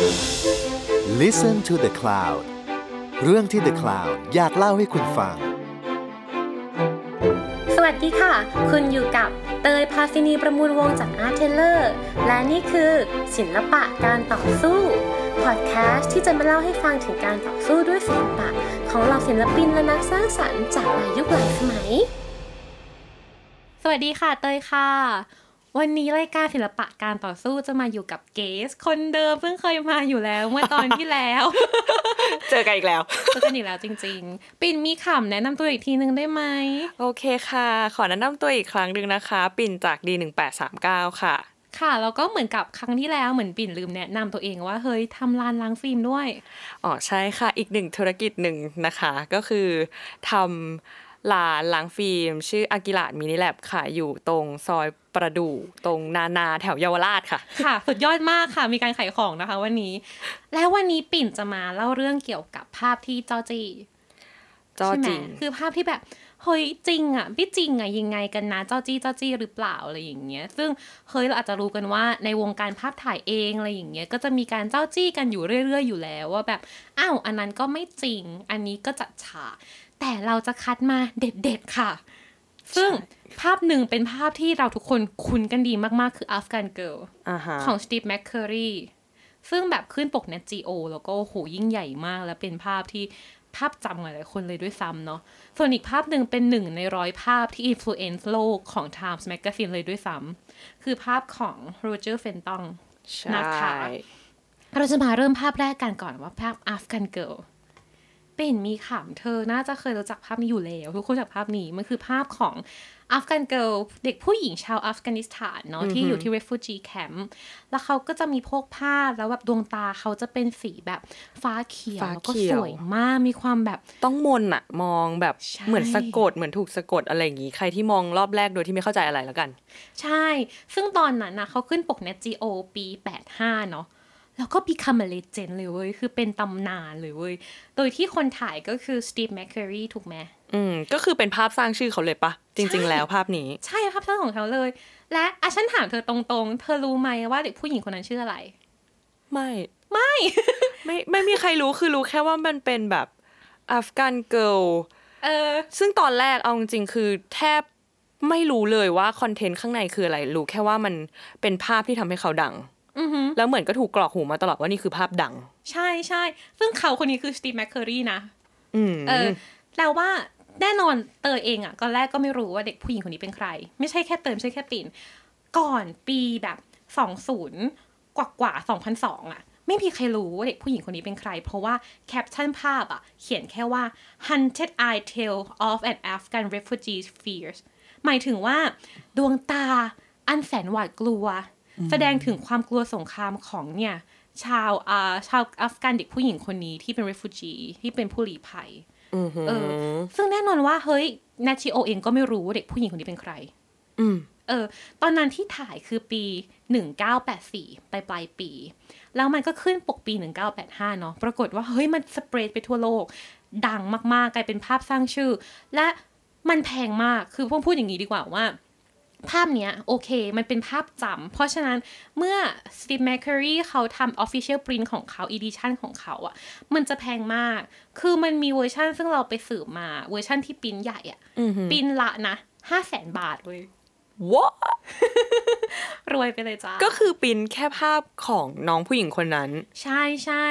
Listen to the Cloud เรื่องที่ The Cloud อยากเล่าให้คุณฟัง สวัสดีค่ะ คุณอยู่กับเตย ภาสินีประมูลวงศ์ จาก Artteller และนี่คือศิลปะการต่อสู้พอดแคสต์ที่จะมาเล่าให้ฟังถึงการต่อสู้ด้วยศิลปะ ของเหล่าศิลปินและนักสร้างสรรค์จากหลายยุคหลายสมัย สวัสดีค่ะเตยค่ะ วันนี้รายการศิลปะการต่อสู้จะมาอยู่กับเกส คนเดิมเพิ่งเคยมาอยู่แล้วเมื่อตอนที่แล้ว เจอกันอีกแล้วเจอกันอีกแล้วจริง ๆ ปิ่นมีขำแนะนำตัวอีกทีนึงได้ไหมโอเคค่ะ ขอแนะนำตัวอีกครั้งหนึ่งนะคะ ปิ่นจาก D1839 ค่ะ ค่ะแล้วก็เหมือนกับครั้งที่แล้วเหมือนปิ่นลืมแนะนำตัวเองว่าเฮ้ยทำร้านล้างฟิล์มด้วยอ๋อใช่ค่ะ อีกหนึ่งธุรกิจหนึ่งนะคะ ก็คือทำ ร้านล้างฟิล์ม ชื่ออากิระมินิแลบค่ะอยู่ตรงซอยประดู่ตรงนานาแถวเยาวราชค่ะ ค่ะ สุดยอดมากค่ะ มีการขายของนะคะวันนี้ และวันนี้ปิ่นจะมาเล่าเรื่องเกี่ยวกับภาพที่จอจีจอใช่ไหมจริงคือภาพที่แบบเฮ้ยจริงอะพี่จริงอะยังไงกันนะเจ้าจี้เจ้าจี้หรือเปล่าอะไรอย่างเงี้ย ซึ่งเฮ้ยเราอาจจะรู้กันว่าในวงการภาพถ่ายเองอะไรอย่างเงี้ยก็จะมีการเจ้าจี้กันอยู่เรื่อย ๆ อยู่แล้วว่าแบบอ้าวอันนั้นก็ไม่จริง อันนี้ก็จัดฉาก แต่เราจะคัดมาเด็ดๆค่ะ ซึ่งภาพหนึ่งเป็นภาพที่เราทุกคนคุ้นกันดีมากๆ คือ Afghan Girl อ่าฮะของ Steve McCurry ซึ่งแบบขึ้นปก Nat Geo แล้วก็โหยิ่งใหญ่มาก และเป็นภาพที่ภาพจำหลายๆคนเลยด้วยซ้ำเนาะ ส่วนอีกภาพหนึ่งเป็นหนึ่งในร้อยภาพที่อิ f ฟ u เ n c e โลกของ Times Magazine เลยด้วยซ้ำ คือภาพของ Roger Fenton ใช่นะคะเราจะมาเริ่มภาพแรกกันก่อนว่าภาพ Afghan Girl เป็นมีขำเธอน่าจะเคยรู้จักภาพนี้อยู่แล้ว ทุกคนรู้จักภาพนี้มันคือภาพของ Afghan Girl เด็กผู้หญิงชาวอัฟกานิสถานเนาะที่อยู่ที่ refugee camp แล้วเขาก็จะมีพวกผ้าแล้วแบบดวงตาเขาจะเป็นสีแบบฟ้าเขียวฟ้าแล้วก็เขียวสวยมากมีความแบบต้องมนอะมองแบบใช่เหมือนสะกดเหมือนถูกสะกดอะไรอย่างงี้ ใครที่มองรอบแรกโดยที่ไม่เข้าใจอะไรแล้วกัน ใช่ ซึ่งตอนนั้นนะเขาขึ้นปก Net Geo ปี 85 เนาะ แล้วก็ become a legend เลยเว้ย คือเป็นตำนานเลยเว้ย โดยที่คนถ่ายก็คือ Steve McCurry ถูกไหมอืม ก็คือเป็นภาพสร้างชื่อเขาเลยปะ จริง ๆ แล้วภาพนี้ ใช่ภาพท่าของเขาเลย และอะฉันถามเธอตรงๆ เธอรู้ไหมว่าเด็กผู้หญิงคนนั้นชื่ออะไร ไม่ ไม่ ไม่ ไม่มีใครรู้คือรู้แค่ว่ามันเป็นแบบอัฟกันเกิลเออ ซึ่งตอนแรกเอาจริงๆคือแทบไม่รู้เลยว่าคอนเทนต์ข้างในคืออะไร รู้แค่ว่ามันเป็นภาพที่ทำให้เขาดังอือหือ แล้วเหมือนก็ถูกกรอกหูมาตลอดว่านี่คือภาพดัง ใช่ใช่ซึ่งเขาคนนี้คือ Steve McCurry นะอืมเออแต่ว่าแน่นอนเตยเองอะ่ะก็แรกก็ไม่รู้ว่าเด็กผู้หญิงคนนี้เป็นใคร ไม่ใช่แค่เตยไม่ใช่แค่ปิ่นก่อนปีแบบสองศูนย์กว่ากว่าสองพันสองอะ ไม่มีใครรู้ว่าเด็กผู้หญิงคนนี้เป็นใคร เพราะว่าแคปชั่นภาพอะ เขียนแค่ว่า hunted eye tale of an Afghan refugee's fears หมายถึงว่า ดวงตาอันแสนหวาดกลัว แสดงถึงความกลัวสงครามของเนี่ยชาวอ่าชาวอัฟกันเด็กผู้หญิงคนนี้ที่เป็น refugee ที่เป็นผู้ลี้ภัยเออ ซึ่งแน่นอนว่าเฮ้ยนาชิโอเองก็ไม่รู้ว่าเด็กผู้หญิงคนนี้เป็นใคร อืมเออ ตอนนั้นที่ถ่ายคือปี 1984 ปลายปลายปี แล้วมันก็ขึ้นปกปี 1985 เนาะ ปรากฏว่า เฮ้ย มันสเปรดไปทั่วโลก ดังมาก ๆ กลายเป็นภาพสร้างชื่อ และมันแพงมาก คือพวกพูดอย่างนี้ดีกว่าว่า ภาพเนี้ยโอเค มันเป็นภาพจำเพราะฉะนั้นเมื่อ Steve McCurry เขาทำ Official Print ของเขา Edition ของเขาอะ่ะมันจะแพงมาก คือมันมีเวอร์ชันซึ่งเราไปสืบมาเวอร์ชันที่ปริ้นใหญ่อะ่ะปริ้นละนะห้าแสนบาทเว้ย What รวยไปเลยจ้าก็คือปริ้นแค่ภาพของน้องผู้หญิงคนนั้น ใช่ใช่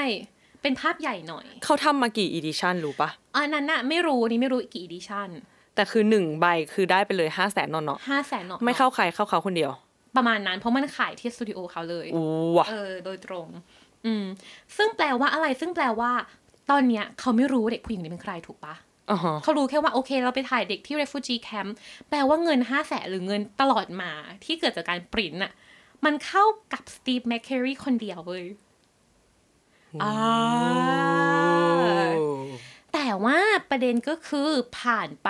เป็นภาพใหญ่หน่อย เขาทำมากี่ edition รู้ปะอันนั้นน่ะไม่รู้อันนี้ไม่รู้อีกกี่ edition แต่คือหนึ่งใบคือได้ไปเลยห้าแสนนอนเนาะห้าแสนเนาะไม่เข้าใครเข้าเขาคนเดียว ประมาณนั้นเพราะมันขายที่สตูดิโอเขาเลยอู้ว่ะเออโดยตรง อืม ซึ่งแปลว่าอะไรซึ่งแปลว่า ตอนเนี้ยเขาไม่รู้ว่าเด็กผู้หญิงคนนี้เป็นใครถูกปะอ่าฮะเขารู้แค่ว่าโอเคเราไปถ่ายเด็กที่ refugee camp แปลว่าเงินห้าแสนหรือเงินตลอดมาที่เกิดจากการปริ้นน่ะมันเข้ากับ Steve McCurry คนเดียวเว้ยอ่าแต่ว่า ประเด็นก็คือผ่านไป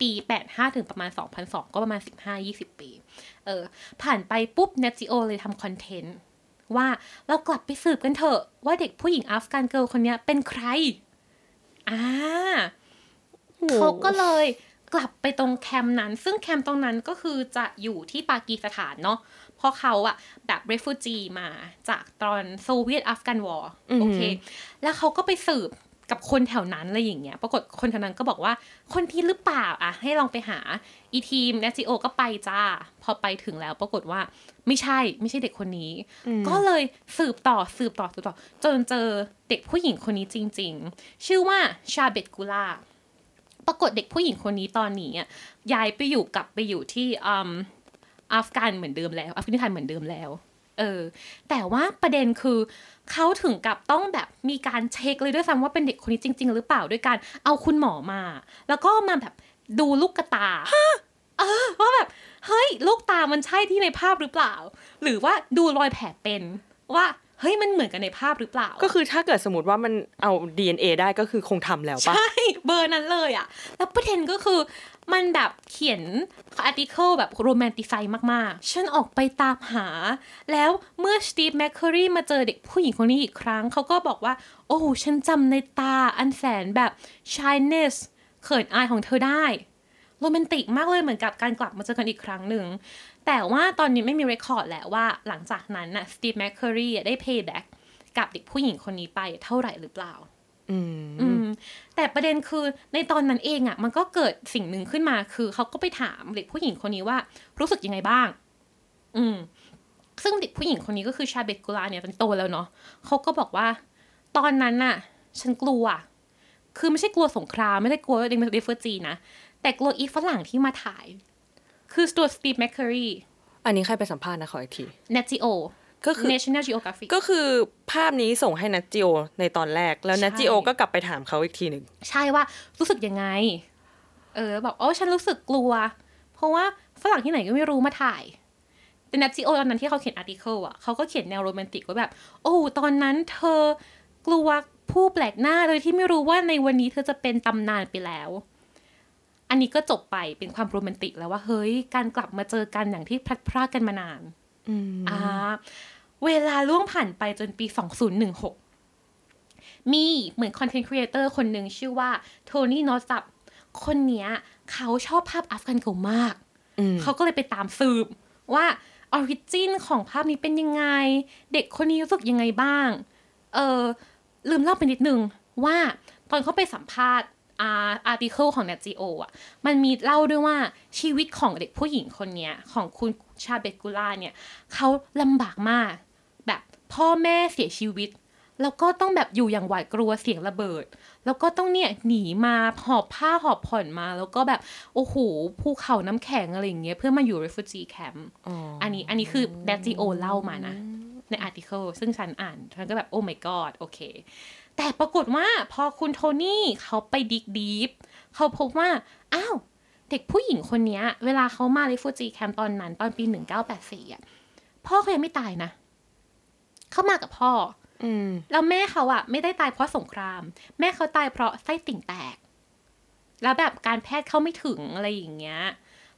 ปี 85 ถึงประมาณ 2002 ก็ประมาณ 15-20 ปี เออ ผ่านไปปุ๊บ n e t โ o เลยทำคอนเทนต์ ว่าเรากลับไปสืบกันเถอะ ว่าเด็กผู้หญิงอัฟกันเกิลคนเนี้ยเป็นใคร อ่าเขาก็เลยกลับไปตรงแคมป์นั้น ซึ่งแคมป์ตรงนั้นก็คือจะอยู่ที่ปากีสถานเนาะเพราะเขาอะแบบ refugee มาจากตอน Soviet Afghan War โอเค แล้วเขาก็ไปสืบ กับคนแถวนั้นอะไรอย่างเงี้ย ปรากฏคนแถวนั้นก็บอกว่า คนนี้หรือเปล่าอะให้ลองไปหา อีทีมเนจิโอก็ไปจ้า พอไปถึงแล้ว ปรากฏว่าไม่ใช่ไม่ใช่เด็กคนนี้ ก็เลยสืบต่อสืบต่อสืบต่อ จนเจอเด็กผู้หญิงคนนี้จริง ๆ ชื่อว่าชาเบตกุลาปรากฏเด็กผู้หญิงคนนี้ตอนนี้อะย้ายไปอยู่กลับไปอยู่ที่อืมอัฟกันเหมือนเดิมแล้วอัฟกานิสถานเหมือนเดิมแล้ว เออ แต่ว่าประเด็นคือเขาถึงกับต้องแบบมีการเช็คเลยด้วยซ้ำว่าเป็นเด็กคนนี้จริง ๆ หรือเปล่าด้วยการเอาคุณหมอมา แล้วก็มาแบบดูลูกกระตาเออว่าแบบ เฮ้ย ลูกตามันใช่ที่ในภาพหรือเปล่า หรือว่าดูรอยแผลเป็นว่าเฮ้ยมันเหมือนกันในภาพหรือเปล่า ก็คือถ้าเกิดสมมติว่ามันเอา DNA ได้ก็คือคงทำแล้วปะใช่ เบอร์นั้นเลยอะแล้วประเด็นก็คือ มันแบบเขียน article แบบ romanticize มากๆ ฉันออกไปตามหา แล้วเมื่อ Steve McCurry มาเจอเด็กผู้หญิงคนนี้อีกครั้ง เขาก็บอกว่า โอ้ฉันจำนัยน์ตาอันแสนแบบ shyness เขินอายของเธอได้โรแมนติกมากเลยเหมือนกับการกลับมาเจอกันอีกครั้งหนึ่ง แต่ว่าตอนนี้ไม่มี record แหละว่าหลังจากนั้นน่ะ Steve McCurry ได้ payback กับเด็กผู้หญิงคนนี้ไปเท่าไหร่หรือเปล่า อืมอืมแต่ประเด็นคือในตอนนั้นเองอะ่ะ มันก็เกิดสิ่งหนึ่งขึ้นมาคือเขาก็ไปถามเด็กผู้หญิงคนนี้ว่ารู้สึกยังไงบ้าง อืม ซึ่งเด็กผู้หญิงคนนี้ก็คือชาร์บัตกุลาเนี่ยเป็นโตแล้วเนาะเขาก็บอกว่า ตอนนั้นน่ะ ฉันกลัว คือไม่ใช่กลัวสงครามไม่ได้กลัวเป็น refugee นะแต่กลัวอีฝรั่งที่มาถ่าย คือตัว Steve McCurry อันนี้ใครไปสัมภาษณ์นะขออีกทีเนจิโอ ก็คือ National Geographic ก็คือภาพนี้ส่งให้ Nat Geo ในตอนแรก แล้วใช่ Nat Geo ก็กลับไปถามเขาอีกทีหนึ่งใช่ว่ารู้สึกยังไง เออบอกโอ้ฉันรู้สึกกลัว เพราะว่าฝรั่งที่ไหนก็ไม่รู้มาถ่ายแต่ Nat Geo ตอนนั้นที่เขาเขียน article อะเขาก็เขียนแนวโรแมนติกว่าแบบ โอ้ตอนนั้นเธอกลัวผู้แปลกหน้าโดยที่ไม่รู้ว่าในวันนี้เธอจะเป็นตำนานไปแล้ว อันนี้ก็จบไปเป็นความโรแมนติกแล้วว่า เฮ้ย การกลับมาเจอกันอย่างที่พลัดพรากกันมานาน อ่า เวลาล่วงผ่านไปจนปี 2016 มีเหมือน content creator คนหนึ่งชื่อว่า Tony Northrup คนเนี้ย เขาชอบภาพ Afghan Girl มาก เขาก็เลยไปตามสืบว่า origin ของภาพนี้เป็นยังไง เด็กคนนี้รู้สึกยังไงบ้าง เออลืมเล่าไปนิดนึงว่าตอนเขาไปสัมภาษณ์อา article ของ Nat Geo อะ มันมีเล่าด้วยว่าชีวิตของเด็กผู้หญิงคนเนี้ย ของคุณชาเบตกุล่าเนี่ย เขาลำบากมากแบบ พ่อแม่เสียชีวิต แล้วก็ต้องแบบอยู่อย่างหวาดกลัวเสียงระเบิด แล้วก็ต้องเนี่ยหนีมาหอบผ้าหอบผ่อนมา แล้วก็แบบโอ้โหภูเขาน้ำแข็งอะไรอย่างเงี้ยเพื่อมาอยู่ refugee camp อันนี้อันนี้คือแดจิโอเล่ามานะ ในอาร์ติเคิลซึ่งฉันอ่านฉันก็แบบโอ้ my god โอเค แต่ปรากฏว่าพอคุณโทนี่เขาไปดิกดีฟเขาพบว่าอ้าวเด็กผู้หญิงคนเนี้ยเวลาเขามา refugee camp ตอนนั้น ตอนปี 1984อะพ่อเขายังไม่ตายนะ เขามากับพ่อ อืมแล้วแม่เขาอะไม่ได้ตายเพราะสงคราม แม่เขาตายเพราะไส้ติ่งแตก แล้วแบบการแพทย์เข้าไม่ถึงอะไรอย่างเงี้ย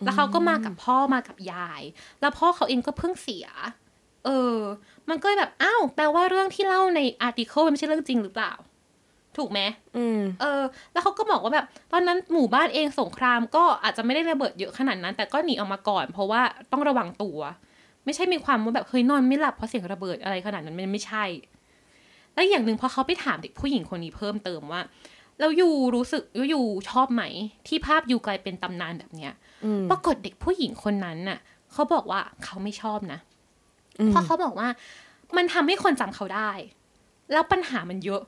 แล้วเขาก็มากับพ่อมากับยาย แล้วพ่อเขาเองก็เพิ่งเสีย เออ มันก็เลยแบบอ้าวแปลว่าเรื่องที่เล่าในอาร์ติเคิลมันไม่ใช่เรื่องจริงหรือเปล่า ถูกไหมอืม เออ แล้วเขาก็บอกว่าแบบ ตอนนั้นหมู่บ้านเองสงครามก็อาจจะไม่ได้ระเบิดเยอะขนาดนั้น แต่ก็หนีออกมาก่อน เพราะว่าต้องระวังตัว ไม่ใช่มีความว่าแบบเฮ้ยนอนไม่หลับเพราะเสียงระเบิดอะไรขนาดนั้นมันไม่ใช่ แล้วอย่างหนึ่งพอเขาไปถามเด็กผู้หญิงคนนี้เพิ่มเติมว่าแล้วยูรู้สึกยูยูชอบไหม ที่ภาพยูกลายเป็นตำนานแบบเนี้ยปรากฏเด็กผู้หญิงคนนั้นน่ะเขาบอกว่าเขาไม่ชอบนะเพราะเขาบอกว่า มันทำให้คนจำเขาได้ แล้วปัญหามันเยอะ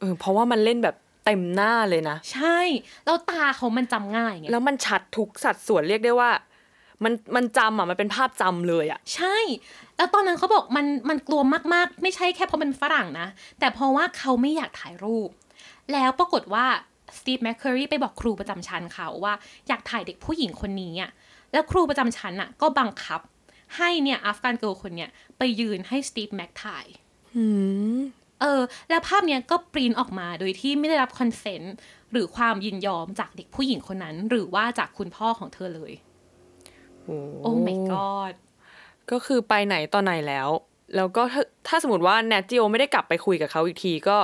เออเพราะว่ามันเล่นแบบเต็มหน้าเลยนะ ใช่ แล้วตาเขามันจำง่ายไงแล้วมันชัดทุกสัดส่วนเรียกได้ว่า มันมันจำอะมันเป็นภาพจำเลยอะ ใช่ แล้วตอนนั้นเขาบอกมันมันกลัวมากๆ ไม่ใช่แค่เพราะเป็นฝรั่งนะ แต่เพราะว่าเขาไม่อยากถ่ายรูป แล้วปรากฏว่าสตีฟแมคเคอรีไปบอกครูประจำชั้นเขาว่าอยากถ่ายเด็กผู้หญิงคนนี้อะแล้วครูประจำชั้นอะ ก็บังคับ ให้เนี่ย Afghan Girl คนเนี้ยไปยืนให้สตีฟแมคถ่ายอืมเออ แล้วภาพเนี้ยก็ปริ้นออกมาโดยที่ไม่ได้รับ consent หรือความยินยอมจากเด็กผู้หญิงคนนั้น หรือว่าจากคุณพ่อของเธอเลย โอ้ oh my god ก็คือไปไหนตอนไหนแล้ว แล้วก็ถ้าถ้าสมมติว่า Nat Geo ไม่ได้กลับไปคุยกับเขาอีกทีก็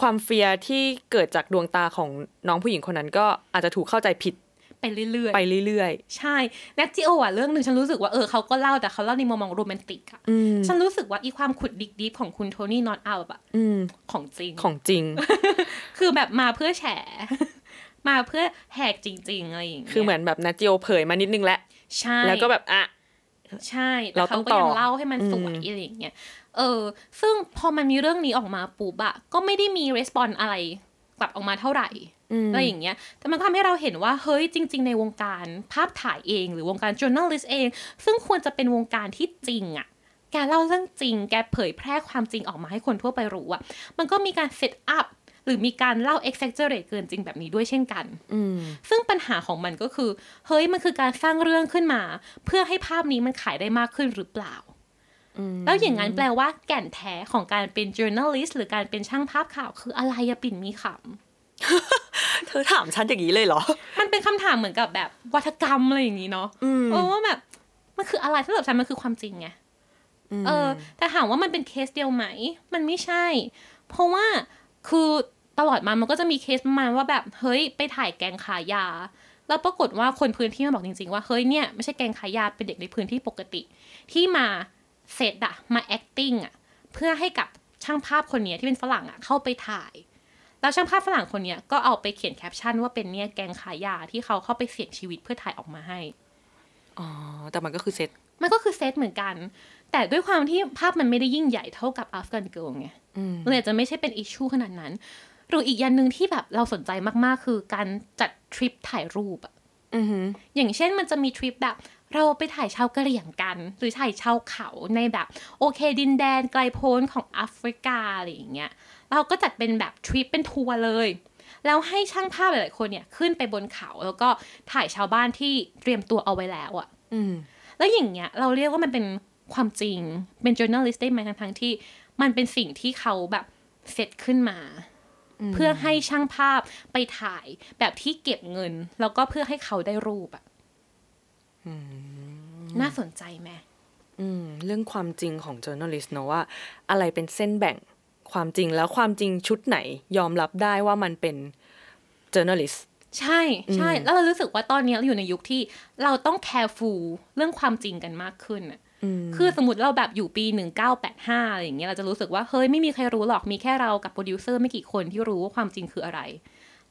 ความ fear ที่เกิดจากดวงตาของน้องผู้หญิงคนนั้นก็อาจจะถูกเข้าใจผิดไปเรื่อยๆ ไปเรื่อยใช่ Nat Geo อะเรื่องหนึ่งฉันรู้สึกว่าเออเขาก็เล่าแต่เขาเล่าในมุมมองโรแมนติกอะๆอืมฉันรู้สึกว่าอีความขุด dig deep ของคุณโทนี่นอร์ทรัปอะอืมของจริง ของจริง คือแบบมาเพื่อแฉ มาเพื่อแหกจริงๆอะไรอย่างเงี้ยคือเหมือนแบบนาจิโอเผยมานิดนึงแล้วใช่แล้วก็แบบอะใช่เราแต่ต้เขาองก็ยังต่อเล่าให้มันสวยอืมอะไรอย่างเงี้ยเออ ซึ่งพอมันมีเรื่องนี้ออกมาปุ๊บอะก็ไม่ได้มีรีสปอนอะไรกลับออกมาเท่าไหร่อืมอะไรอย่างเงี้ย แต่มันก็ทำให้เราเห็นว่า เฮ้ย จริง ๆ ในวงการภาพถ่ายเอง หรือวงการ journalist เอง ซึ่งควรจะเป็นวงการที่จริงอะแกเล่าเรื่องจริง แกเผยแพร่ความจริงออกมาให้คนทั่วไปรู้อะมันก็มีการเซตอัพ หรือมีการเล่า exaggerate เกินจริงแบบนี้ด้วยเช่นกันอืมซึ่งปัญหาของมันก็คือ เฮ้ยมันคือการสร้างเรื่องขึ้นมา เพื่อให้ภาพนี้มันขายได้มากขึ้นหรือเปล่าแล้วอย่างนั้นแปลว่าแก่นแท้ของการเป็น journalist หรือการเป็นช่างภาพข่าวคืออะไรอะปิ่นมีขำเธอถามฉันอย่างนี้เลยเหรอ มันเป็นคำถามเหมือนกับแบบวัฒกรรมอะไรอย่างนี้เนาะอืมเออว่าแบบมันคืออะไรถ้าสำหรับฉันมันคือความจริงไงเออแต่ถามว่ามันเป็นเคสเดียวไหม มันไม่ใช่ เพราะว่าคือ ตลอดมามันก็จะมีเคสประมาณว่าแบบเฮ้ยไปถ่ายแก๊งค้ายา แล้วปรากฏว่าคนพื้นที่มาบอกจริงๆ ว่าเฮ้ยเนี่ยไม่ใช่แก๊งค้ายาเป็นเด็กในพื้นที่ปกติ ที่มาเซตอะมา acting อะเพื่อให้กับช่างภาพคนเนี้ยที่เป็นฝรั่งอะเข้าไปถ่ายแล้วช่างภาพฝรั่งคนเนี้ยก็เอาไปเขียนแคปชั่นว่าเป็นเนี่ยแก๊งค้ายาที่เขาเข้าไปเสี่ยงชีวิตเพื่อถ่ายออกมาให้ อ๋อ แต่มันก็คือเซต มันก็คือเซตเหมือนกัน แต่ด้วยความที่ภาพมันไม่ได้ยิ่งใหญ่เท่ากับอัฟกันเกิลไงอืมเลยอาจจะไม่ใช่เป็นอิชชูขนาดนั้น หรืออีกอย่างหนึ่งที่แบบเราสนใจมากๆ คือการจัดทริปถ่ายรูปอะอือหืออย่างเช่นมันจะมีทริปแบบ เราไปถ่ายชาวกะเหรี่ยงกัน หรือถ่ายชาวเขาในแบบ โอเค ดินแดนไกลโพ้นของแอฟริกาอะไรอย่างเงี้ยเราก็จัดเป็นแบบทริปเป็นทัวร์เลยแล้วให้ช่างภาพหลายๆคนเนี่ยขึ้นไปบนเขาแล้วก็ถ่ายชาวบ้านที่เตรียมตัวเอาไว้แล้วอะอืมแล้วอย่างเงี้ยเราเรียกว่ามันเป็นความจริงเป็น journalist ได้ไหมทั้งทั้งๆที่ มันเป็นสิ่งที่เขาแบบเซตขึ้นมา เพื่อให้ช่างภาพไปถ่ายแบบที่เก็บเงิน แล้วก็เพื่อให้เขาได้รูปอะน่าสนใจไหมอืมเรื่องความจริงของ journalist เนอะว่า อะไรเป็นเส้นแบ่งความจริงแล้วความจริงชุดไหน ยอมรับได้ว่ามันเป็น journalist ใช่ใช่ แล้วเรารู้สึกว่าตอนนี้เราอยู่ในยุคที่เราต้อง careful เรื่องความจริงกันมากขึ้นอะอืม คือสมมติเราแบบอยู่ปี 1985อะไรอย่างเงี้ยเราจะรู้สึกว่า เฮ้ย ไม่มีใครรู้หรอกมีแค่เรากับโปรดิวเซอร์ไม่กี่คนที่รู้ว่าความจริงคืออะไร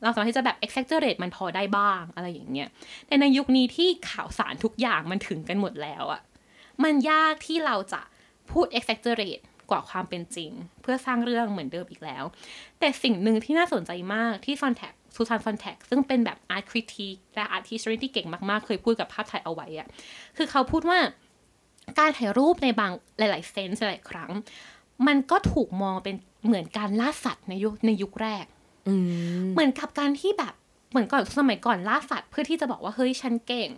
เราสามารถที่จะแบบ exaggerate มันพอได้บ้างอะไรอย่างเงี้ยแต่ในยุคนี้ที่ข่าวสารทุกอย่างมันถึงกันหมดแล้วอะมันยากที่เราจะพูด exaggerate กว่าความเป็นจริง เพื่อสร้างเรื่องเหมือนเดิมอีกแล้ว แต่สิ่งหนึ่งที่น่าสนใจมากที่ซอนแท็กซูซานซอนแท็กซึ่งเป็นแบบ art critique และ art history ที่เก่งมากๆ เคยพูดกับภาพถ่ายเอาไว้อะคือเขาพูดว่า การถ่ายรูปในบางหลาย ๆ เซนส์หลายๆครั้ง มันก็ถูกมองเป็นเหมือนการล่าสัตว์ในยุคในยุคแรกอืมเหมือนกับการที่แบบเหมือนก่อนสมัยก่อนล่าสัตว์เพื่อที่จะบอกว่าเฮ้ยฉันเก่ง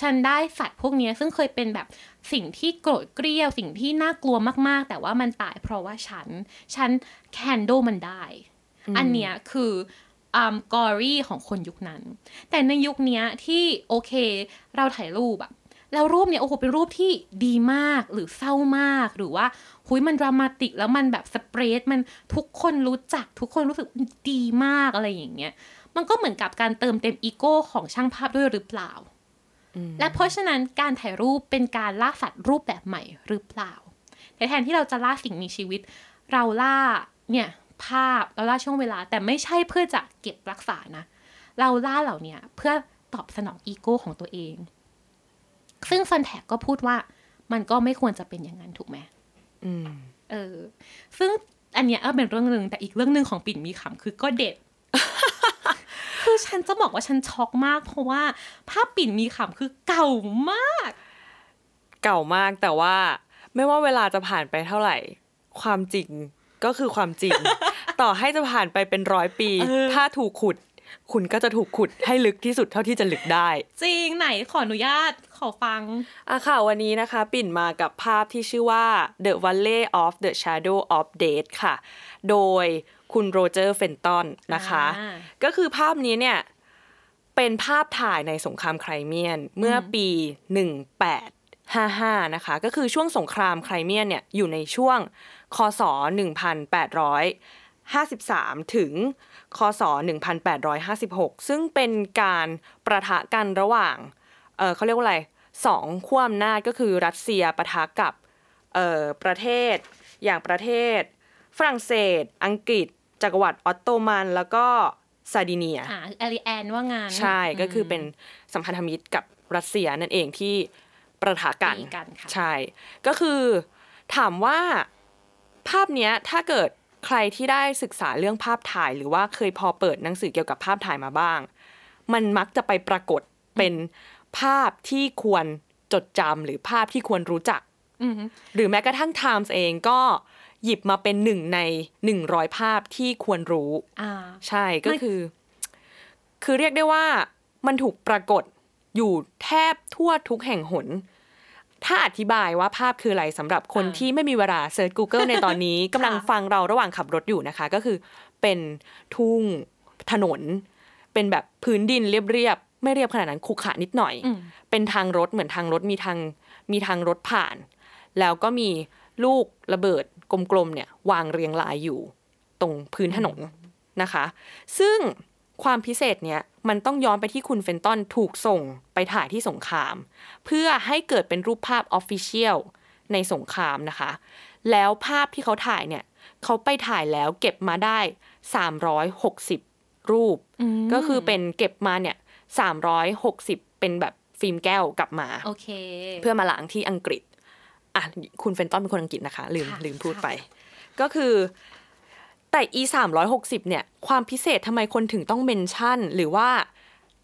ฉันได้สัตว์พวกเนี้ยซึ่งเคยเป็นแบบสิ่งที่โกรธเกรี้ยว สิ่งที่น่ากลัวมากๆ แต่ว่ามันตายเพราะว่าฉัน ฉันแคนโดมันได้ อันเนี้ยคืออ่ากอรี่ของคนยุคนั้น แต่ในยุคเนี้ยที่โอเค เราถ่ายรูปอะ แล้วรูปเนี่ยโอ้โหเป็นรูปที่ดีมากหรือเศร้ามาก หรือว่าหุยมันดรามาติกแล้วมันแบบสเปรดมันทุกคนรู้จักทุกคนรู้สึกดีมากอะไรอย่างเงี้ยมันก็เหมือนกับการเติมเต็มอีโก้ของช่างภาพด้วยหรือเปล่า และเพราะฉะนั้นการถ่ายรูปเป็นการล่าสัตว์รูปแบบใหม่หรือเปล่าแต่แทนที่เราจะล่าสิ่งมีชีวิต เราล่าเนี่ยภาพเราล่าช่วงเวลา แต่ไม่ใช่เพื่อจะเก็บรักษานะ เราล่าเหล่าเนี้ยเพื่อตอบสนองอีโก้ของตัวเอง ซึ่งซอนแท็กก็พูดว่ามันก็ไม่ควรจะเป็นอย่างนั้นถูกไหมอืมเออ ซึ่งอันเนี้ยก็เป็นเรื่องหนึ่งแต่อีกเรื่องหนึ่งของปิ่นมีขำคือก็เด็ด คือฉันจะบอกว่าฉันช็อกมาก เพราะว่าภาพปิ่นมีขำคือเก่ามาก เก่ามากแต่ว่า ไม่ว่าเวลาจะผ่านไปเท่าไหร่ ความจริงก็คือความจริง ต่อให้จะผ่านไปเป็นร้อยปี ถ้าถูกขุด คุณก็จะถูกขุดให้ลึกที่สุดเท่าที่จะลึกได้ จริงไหนขออนุญาตขอฟังอะค่ะวันนี้นะคะ ปิ่นมากับภาพที่ชื่อว่า The Valley of the Shadow of Death ค่ะ โดยคุณโรเจอร์เฟนตันนะคะอ่าก็คือภาพนี้เนี่ยเป็นภาพถ่ายในสงครามไครเมียนเมื่อปี 1855 นะคะ ก็คือช่วงสงครามไครเมียนเนี่ยอยู่ในช่วงคศ 1855 53 ถึงคศ 1856 ซึ่งเป็นการประทะกันระหว่าง เออเขาเรียกว่าอะไรสองขั้วอำนาจก็คือรัสเซียปะทะกับ เอ่อประเทศ อย่างประเทศ ฝรั่งเศส อังกฤษ จักรวรรดิออตโตมันแล้วก็ซาร์ดิเนียอ่า alliance ว่างั้น ใช่ก็คือเป็นสัมพันธมิตรกับรัสเซียนั่นเองที่ปะทะกันตีกันค่ะใช่ ก็คือถามว่าภาพเนี้ยถ้าเกิด ใครที่ได้ศึกษาเรื่องภาพถ่าย หรือว่าเคยพอเปิดหนังสือเกี่ยวกับภาพถ่ายมาบ้าง มันมักจะไปปรากฏเป็นภาพที่ควรจดจำหรือภาพที่ควรรู้จักอืมหรือแม้กระทั่ง Times เองก็หยิบมาเป็นหนึ่งในหนึ่งร้อยภาพที่ควรรู้อ่าใช่ก็ไม่คือ คือเรียกได้ว่ามันถูกปรากฏอยู่แทบทั่วทุกแห่งหน ถ้าอธิบายว่าภาพคืออะไรสำหรับคนที่ไม่มีเวลาเซิร์ช Google ในตอนนี้กำลังฟังเราระหว่างขับรถอยู่นะคะ ก็คือเป็นทุ่งถนน เป็นแบบพื้นดินเรียบๆไม่เรียบขนาดนั้นขรุขระนิดหน่อยอืมเป็นทางรถเหมือนทางรถมีทางมีทางรถผ่าน แล้วก็มีลูกระเบิดกลมๆเนี่ย วางเรียงรายอยู่ ตรงพื้นถนนนะคะ ซึ่ง ความพิเศษเนี้ยมันต้องย้อนไปที่คุณเฟนตันถูกส่งไปถ่ายที่สงคราม เพื่อให้เกิดเป็นรูปภาพออฟฟิเชียลในสงครามนะคะ แล้วภาพที่เขาถ่ายเนี่ยเขาไปถ่ายแล้วเก็บมาได้ 360 รูปมก็คือเป็นเก็บมาเนี่ย 360 เป็นแบบฟิล์มแก้วกลับมาโอเคเพื่อมาล้างที่อังกฤษอะคุณเฟนตันเป็นคนอังกฤษนะคะ ลืมค่ะลืมพูดค่ะไป ก็คือ แต่ e สามร้อยหกสิบเนี่ย ความพิเศษทำไมคนถึงต้องเมนชั่น หรือว่า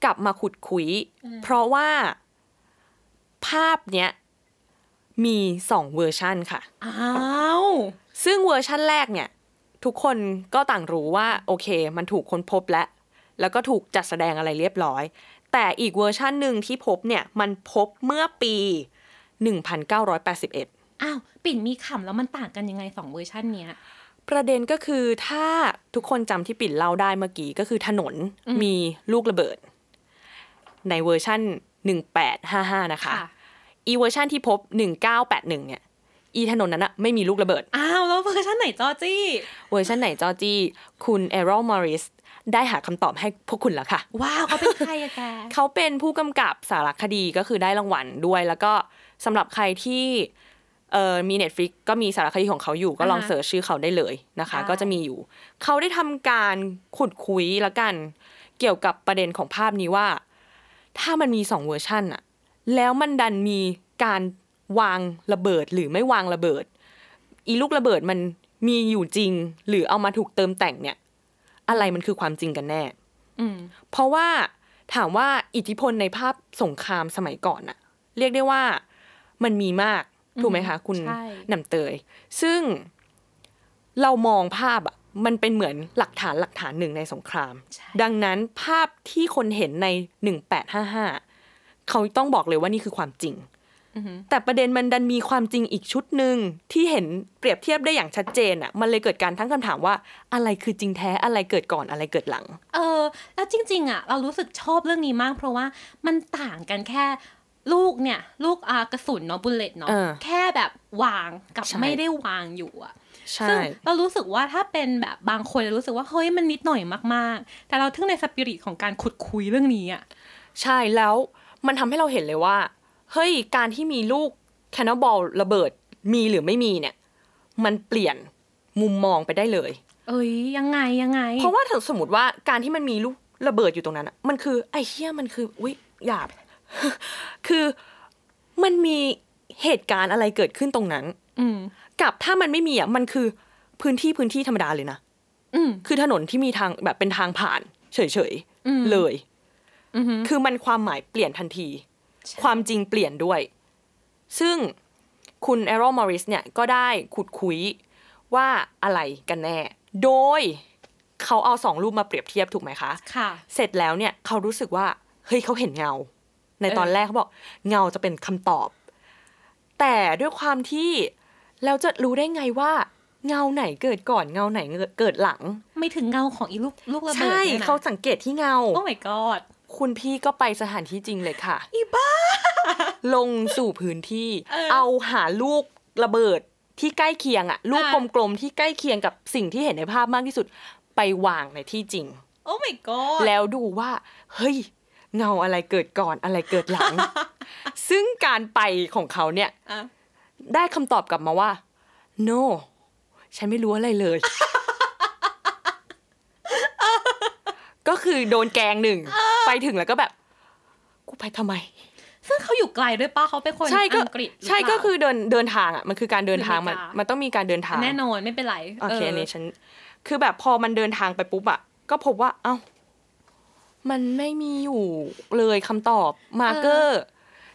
กลับมาขุดคุย เพราะว่าภาพเนี้ยมีสองเวอร์ชันค่ะ อ้าว ซึ่งเวอร์ชั่นแรกเนี่ย ทุกคนก็ต่างรู้ว่า โอเค มันถูกค้นพบแล้ว แล้วก็ถูกจัดแสดงอะไรเรียบร้อย แต่อีกเวอร์ชันหนึ่งที่พบเนี่ย มันพบเมื่อปี 1981 อ้าว ปิ่นมีขำแล้วมันต่างกันยังไงสองเวอร์ชันเนี้ย ประเด็นก็คือถ้าทุกคนจำที่ปิ่นเล่าได้เมื่อกี้ก็คือถนนมีลูกระเบิด ในเวอร์ชัน1855 นะคะค่ะอีเวอร์ชันที่พบ 1981 เนี่ย อีถนนนั้นอะไม่มีลูกระเบิด อ้าว แล้วเวอร์ชันไหนจ้อจี้ เวอร์ชันไหนจ้อจี้ คุณเอรอลมอริสได้หาคำตอบให้พวกคุณแล้วค่ะ ว้าวเขาเป็นใครอะแกเขาเป็นผู้กำกับสารคดีก็คือได้รางวัลด้วย แล้วก็สำหรับใครที่ เอ่อมี Netflix ก็มีสารคดีของเขาอยู่ก็ลองอ่าฮะ search ชื่อเขาได้เลยนะคะได้ก็จะมีอยู่ เขาได้ทำการขุดคุยละกัน เกี่ยวกับประเด็นของภาพนี้ว่า ถ้ามันมีสองเวอร์ชันอะแล้วมันดันมีการวางระเบิดหรือไม่วางระเบิด อีลูกระเบิดมันมีอยู่จริง หรือเอามาถูกเติมแต่งเนี่ย อะไรมันคือความจริงกันแน่อืมเพราะว่าถามว่าอิทธิพลในภาพสงครามสมัยก่อนอะเรียกได้ว่ามันมีมาก ถูกไหมคะ คุณใช่หนำเตย ซึ่งเรามองภาพอะมันเป็นเหมือนหลักฐานหลักฐานหนึ่งในสงครามใช่ดังนั้นภาพที่คนเห็นใน1855เขาต้องบอกเลยว่านี่คือความจริงอือหือแต่ประเด็นมันดันมีความจริงอีกชุดหนึ่งที่เห็นเปรียบเทียบได้อย่างชัดเจนอะมันเลยเกิดการทั้งคำถามว่าอะไรคือจริงแท้อะไรเกิดก่อนอะไรเกิดหลัง เออ แล้วจริง ๆอะ เรารู้สึกชอบเรื่องนี้มาก เพราะว่ามันต่างกันแค่ ลูกเนี่ย ลูกอากระสุนเนาะบุลเลตเนาะเออแค่แบบวางกับใช่ไม่ได้วางอยู่อะใช่ซึ่งเรารู้สึกว่าถ้าเป็นแบบบางคนเรารู้สึกว่าเฮ้ยมันนิดหน่อยมากๆ แต่เราทึ่งในสปิริตของการขุดคุยเรื่องนี้อะใช่แล้วมันทำให้เราเห็นเลยว่า เฮ้ยการที่มีลูกแคนนบอลระเบิดมีหรือไม่มีเนี่ย มันเปลี่ยนมุมมองไปได้เลย เอ้ยยังไงยังไง เพราะว่าถ้าสมมติว่าการที่มันมีลูกระเบิดอยู่ตรงนั้นอะมันคือไอ้เหี้ยมันคืออุ้ยหยาบ คือมันมีเหตุการณ์อะไรเกิดขึ้นตรงนั้น อืมกับถ้ามันไม่มีอะมันคือพื้นที่พื้นที่ธรรมดาเลยนะอืมคือถนนที่มีทางแบบเป็นทางผ่าน เฉยอืมๆเลยอือหือคือมันความหมายเปลี่ยนทันทีใช่ความจริงเปลี่ยนด้วย ซึ่งคุณเอโรมอริสเนี่ยก็ได้ขุดคุยว่าอะไรกันแน่ โดยเขาเอาสองรูปมาเปรียบเทียบถูกไหมคะ ค่ะ เสร็จแล้วเนี่ยเขารู้สึกว่า เฮ้ยเขาเห็นเงา ในตอนเออแรกเขาบอกเงาจะเป็นคำตอบ แต่ด้วยความที่เราจะรู้ได้ไงว่าเงาไหนเกิดก่อนเงาไหนเกิดหลัง ไม่ถึงเงาของอีลูกลูกระเบิดใช่นี่ยนะเขาสังเกตที่เงาโอ้ my god คุณพี่ก็ไปสถานที่จริงเลยค่ะ อีบ้า ลงสู่พื้นที่ เออเอาหาลูกระเบิดที่ใกล้เคียงอะรูปอะกลมๆที่ใกล้เคียงกับสิ่งที่เห็นในภาพมากที่สุดไปวางในที่จริง โอ้ my god แล้วดูว่า เฮ้ย เงาอะไรเกิดก่อนอะไรเกิดหลัง ซึ่งการไปของเขาเนี่ยอะได้คำตอบกลับมาว่า no ฉันไม่รู้อะไรเลย ก็คือโดนแกล้งหนึ่ง ไปถึงแล้วก็แบบ กูไปทำไม ซึ่งเขาอยู่ไกลด้วยป้าเขาเป็นคนใช่ก็อังกฤษหรือใช่เปล่าก็คือเดินเดินทางอะมันคือการเดินทางมันคืออเมริกามัมันต้องมีการเดินทาง แน่นอนไม่เป็นไรโอเคอันนี้เฉัน คือแบบพอมันเดินทางไปปุ๊บอะก็พบว่า เอ้า มันไม่มีอยู่เลยคำตอบมาร์เกอร์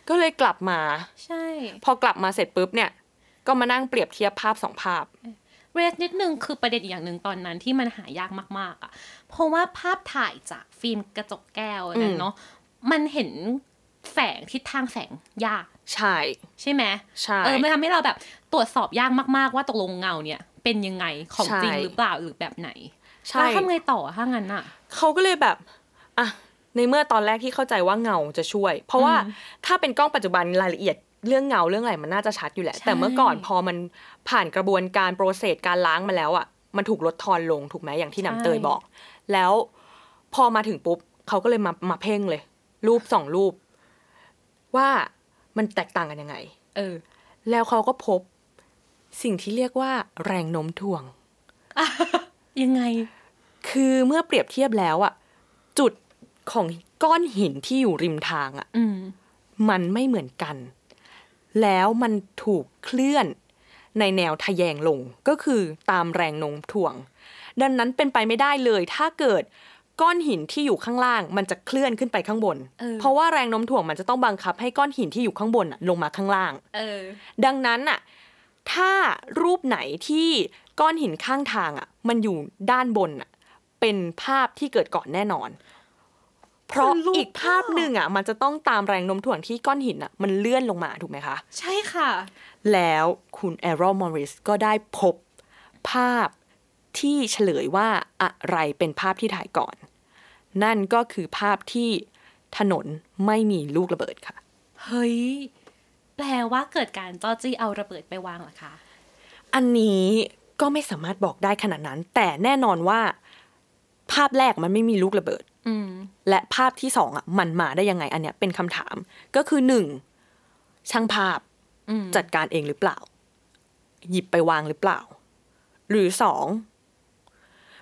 ก็เลยกลับมา ใช่ พอกลับมาเสร็จปุ๊บเนี่ย ก็มานั่งเปรียบเทียบภาพสองภาพเรสนิดนึงคือประเด็นอีกอย่างหนึ่งตอนนั้นที่มันหายากมาก ๆอะ เพราะว่าภาพถ่ายจากฟิล์มกระจกแก้วนั่อืนมเนาะมันเห็นแสงทิศทางแสงยาก ใช่ ใช่ไหมใช่เออมันทำให้เราแบบตรวจสอบยากมาก ๆ ว่าตกลงเงาเนี่ย เป็นยังไงของจริงใช่หรือเปล่าหรือแบบไหนใช่แล้วทำไงต่อถ้างั้นอะเขาก็เลยแบบ อะในเมื่อตอนแรกที่เข้าใจว่าเงาจะช่วย เพราะว่าอืมถ้าเป็นกล้องปัจจุบันรายละเอียดเรื่องเงาเรื่องอะไรมันน่าจะชัดอยู่แหละใช่แต่เมื่อก่อนพอมันผ่านกระบวนการโปรเซสการล้างมาแล้วอะมันถูกลดทอนลงถูกไหมอย่างที่หนำเตยบอก แล้วพอมาถึงปุ๊บเขาก็เลยมามาเพ่งเลย รูปสองรูป ว่ามันแตกต่างกันยังไง เออ แล้วเขาก็พบสิ่งที่เรียกว่า แรงโน้มถ่วงยังไง คือเมื่อเปรียบเทียบแล้วอะจุด ของก้อนหินที่อยู่ริมทางอะอืมมันไม่เหมือนกัน แล้วมันถูกเคลื่อนในแนวทะแยงลงก็คือตามแรงโน้มถ่วง ดังนั้นเป็นไปไม่ได้เลย ถ้าเกิดก้อนหินที่อยู่ข้างล่าง มันจะเคลื่อนขึ้นไปข้างบนเออเพราะว่าแรงโน้มถ่วงมันจะต้องบังคับให้ก้อนหินที่อยู่ข้างบนอะลงมาข้างล่างเออ ดังนั้นน่ะถ้ารูปไหนที่ก้อนหินข้างทางอะ มันอยู่ด้านบนอะเป็นภาพที่เกิดก่อนแน่นอน เพราะคนลุกอีกภาพหนึ่งอะ มันจะต้องตามแรงโน้มถ่วงที่ก้อนหินอะ มันเลื่อนลงมาถูกไหมคะ ใช่ค่ะ แล้วคุณแอโรมอริสก็ได้พบภาพที่เฉลยว่าอะไรเป็นภาพที่ถ่ายก่อน นั่นก็คือภาพที่ถนนไม่มีลูกระเบิดค่ะ เฮ้ย แปลว่าเกิดการจ้อจี้เอาระเบิดไปวางเหรอคะ อันนี้ก็ไม่สามารถบอกได้ขนาดนั้น แต่แน่นอนว่า ภาพแรกมันไม่มีลูกระเบิดอืมและภาพที่สองอะมันมาได้ยังไง อันเนี้ยเป็นคำถาม ก็คือหนึ่งช่างภาพอืมจัดการเองหรือเปล่า หยิบไปวางหรือเปล่า หรือสอง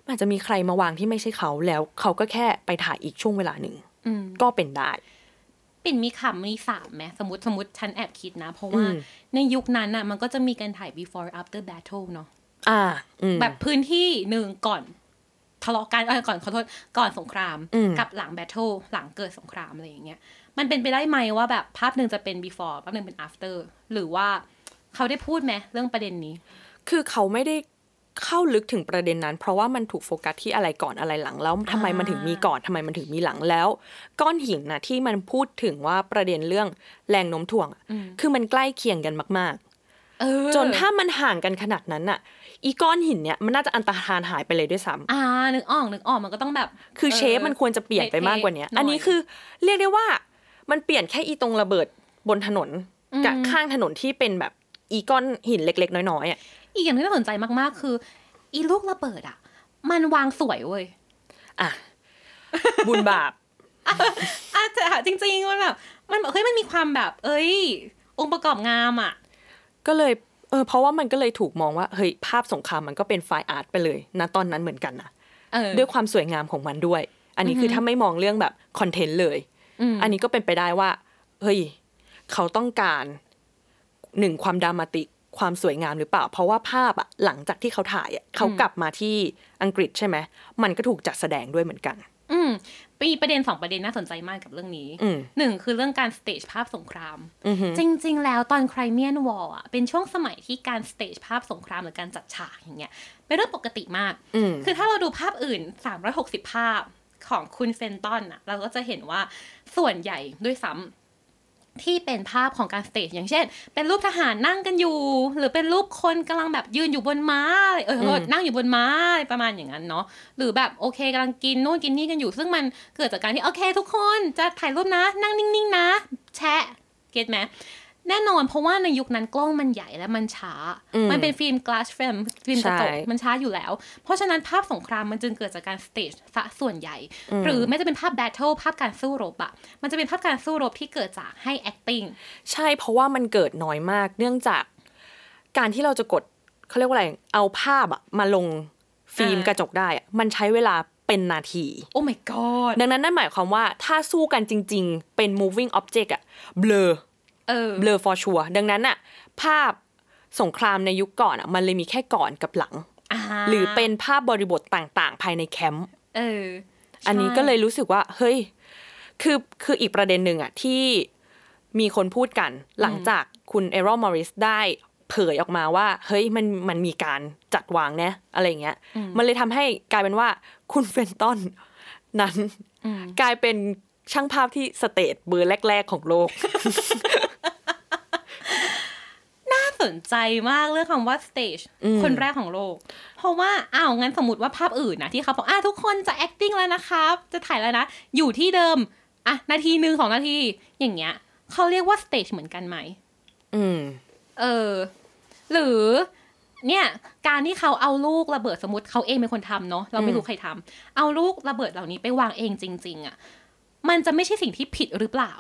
มันอาจจะมีใครมาวางที่ไม่ใช่เขาแล้วเขาก็แค่ไปถ่ายอีกช่วงเวลาหนึ่งอืมก็เป็นได้ปิ่นมีขำมีสามไหมสมมติสมมติฉันแอบคิดนะ เพราะว่าอืมในยุคนั้นน่ะมันก็จะมีการถ่าย before after battle เนาะอ่าอืมแบบพื้นที่หนึ่งก่อน ทะเลาะกันเออก่อนขอโทษก่อนสงครามอืมกับหลัง battle หลังเกิดสงครามอะไรอย่างเงี้ยมันเป็นไปได้ไหมว่าแบบภาพหนึ่งจะเป็น before ภาพหนึ่งเป็น after หรือว่าเขาได้พูดไหมเรื่องประเด็นนี้ คือเขาไม่ได้เข้าลึกถึงประเด็นนั้น เพราะว่ามันถูกโฟกัสที่อะไรก่อนอะไรหลัง แล้วทำไมมันถึงมีก่อนทำไมมันถึงมีหลังแล้ว ก้อนหินนะที่มันพูดถึงว่าประเด็นเรื่องแรงโน้มถ่วงอะอืมคือมันใกล้เคียงกันมากเออๆจนถ้ามันห่างกันขนาดนั้นน่ะ อีก้อนหินเนี่ยมันน่าจะอันตรธานหายไปเลยด้วยซ้ำอ่านึกออกนึกออกมันก็ต้องแบบ คือเออเชฟมันควรจะเปลี่ยนไปมากกว่าเนี้ยเท่ๆหน่อยอันนี้คือเรียกได้ว่ามันเปลี่ยนแค่อีตรงระเบิดบนถนนอืมกับข้างถนนที่เป็นแบบอีก้อนหินเล็ก ๆ น้อยๆอะอีกอย่างที่น่าสนใจมากๆ คือ อีลูกระเบิดอะ มันวางสวยเว้ยอะบุญบาปอาจจะจริงๆมันแบบมันแบบเฮ้ยมันมีความแบบ เอ้ย องค์ประกอบงามอะ ก็เลย เออเพราะว่ามันก็เลยถูกมองว่าเฮ้ยภาพสงครามมันก็เป็นไฟล์อาร์ตไปเลยนะตอนนั้นเหมือนกันนะเออด้วยความสวยงามของมันด้วย อันนี้คือถ้าไม่มองเรื่องแบบคอนเทนต์เลยอืมอันนี้ก็เป็นไปได้ว่าเฮ้ยเขาต้องการหนึ่งความดรามาติกความสวยงามหรือเปล่า เพราะว่าภาพอะหลังจากที่เขาถ่ายอะเขากลับมาที่อังกฤษใช่ไหมมันก็ถูกจัดแสดงด้วยเหมือนกัน อืมมีประเด็นสองประเด็นน่าสนใจมากกับเรื่องนี้อืมหนึ่งคือเรื่องการ stage ภาพสงครามอือหือจริง ๆ แล้วตอน Crimean War อะเป็นช่วงสมัยที่การ stage ภาพสงครามหรือการจัดฉากอย่างเงี้ยเป็นเรื่องปกติมากอืมคือถ้าเราดูภาพอื่น 360 ภาพของคุณเฟนตันอะเราก็จะเห็นว่าส่วนใหญ่ด้วยซ้ำ ที่เป็นภาพของการ stage อย่างเช่น เป็นรูปทหารนั่งกันอยู่ หรือเป็นรูปคนกำลังแบบยืนอยู่บนม้าเอออืมนั่งอยู่บนม้าอะไรประมาณอย่างนั้นเนาะหรือแบบโอเคกำลังกินนู่นกินนี่กันอยู่ ซึ่งมันเกิดจากการที่โอเค ทุกคนจะถ่ายรูปนะ นั่งนิ่งๆนะ แชะ get ไหม แน่นอนเพราะว่าในยุคนั้นกล้องมันใหญ่และมันช้าอืมมันเป็นฟิล์ม glass film ฟิล์มกระจกใช่มันช้าอยู่แล้ว เพราะฉะนั้นภาพสงครามมันจึงเกิดจากการ stage ซะส่วนใหญ่ หรือไม่จะเป็นภาพ battle ภาพการสู้รบอะมันจะเป็นภาพการสู้รบที่เกิดจากให้ acting ใช่เพราะว่ามันเกิดน้อยมาก เนื่องจากการที่เราจะกดเขาเรียกว่าอะไรเอาภาพอะมาลงฟิล์มอ่ากระจกได้อะมันใช้เวลาเป็นนาที โอ้ my god ดังนั้นนั่นหมายความว่าถ้าสู้กันจริง ๆ เป็น moving object อะเบลอ เออเบลอ for sure ดังนั้นอะภาพสงครามในยุคก่อนอะมันเลยมีแค่ก่อนกับหลังอ่าหรือเป็นภาพบริบทต่างๆ ภายในแคมป์เอออันนี้ใช่ก็เลยรู้สึกว่า เฮ้ย คือคืออีกประเด็นหนึ่งอะที่มีคนพูดกัน หลังจากคุณเอรอมอริสได้เผยออกมาว่า เฮ้ยมันมันมีการจัดวางนะอะไรเงี้ย มันเลยทำให้กลายเป็นว่าคุณเฟนตันนั้นกลายเป็นช่างภาพที่ stage เบอร์แรก ๆ ของโลกน่า สนใจมากเรื่องคำว่า stage คนแรกของโลก เพราะว่าอ้าวงั้นสมมติว่าภาพอื่นนะที่เขาบอกอะทุกคนจะ acting แล้วนะครับ จะถ่ายแล้วนะ อยู่ที่เดิมอะนาทีหนึ่งสองนาที อย่างเงี้ยเขาเรียกว่า stage เหมือนกันไหมอืม เออ หรือเนี่ยการที่เขาเอาลูกระเบิดสมมติเขาเองเป็นคนทำเนาะเราไม่รู้ใครทำเอาลูกระเบิดเหล่านี้ไปวางเองจริง ๆอะมันจะไม่ใช่สิ่งที่ผิดหรือเปล่า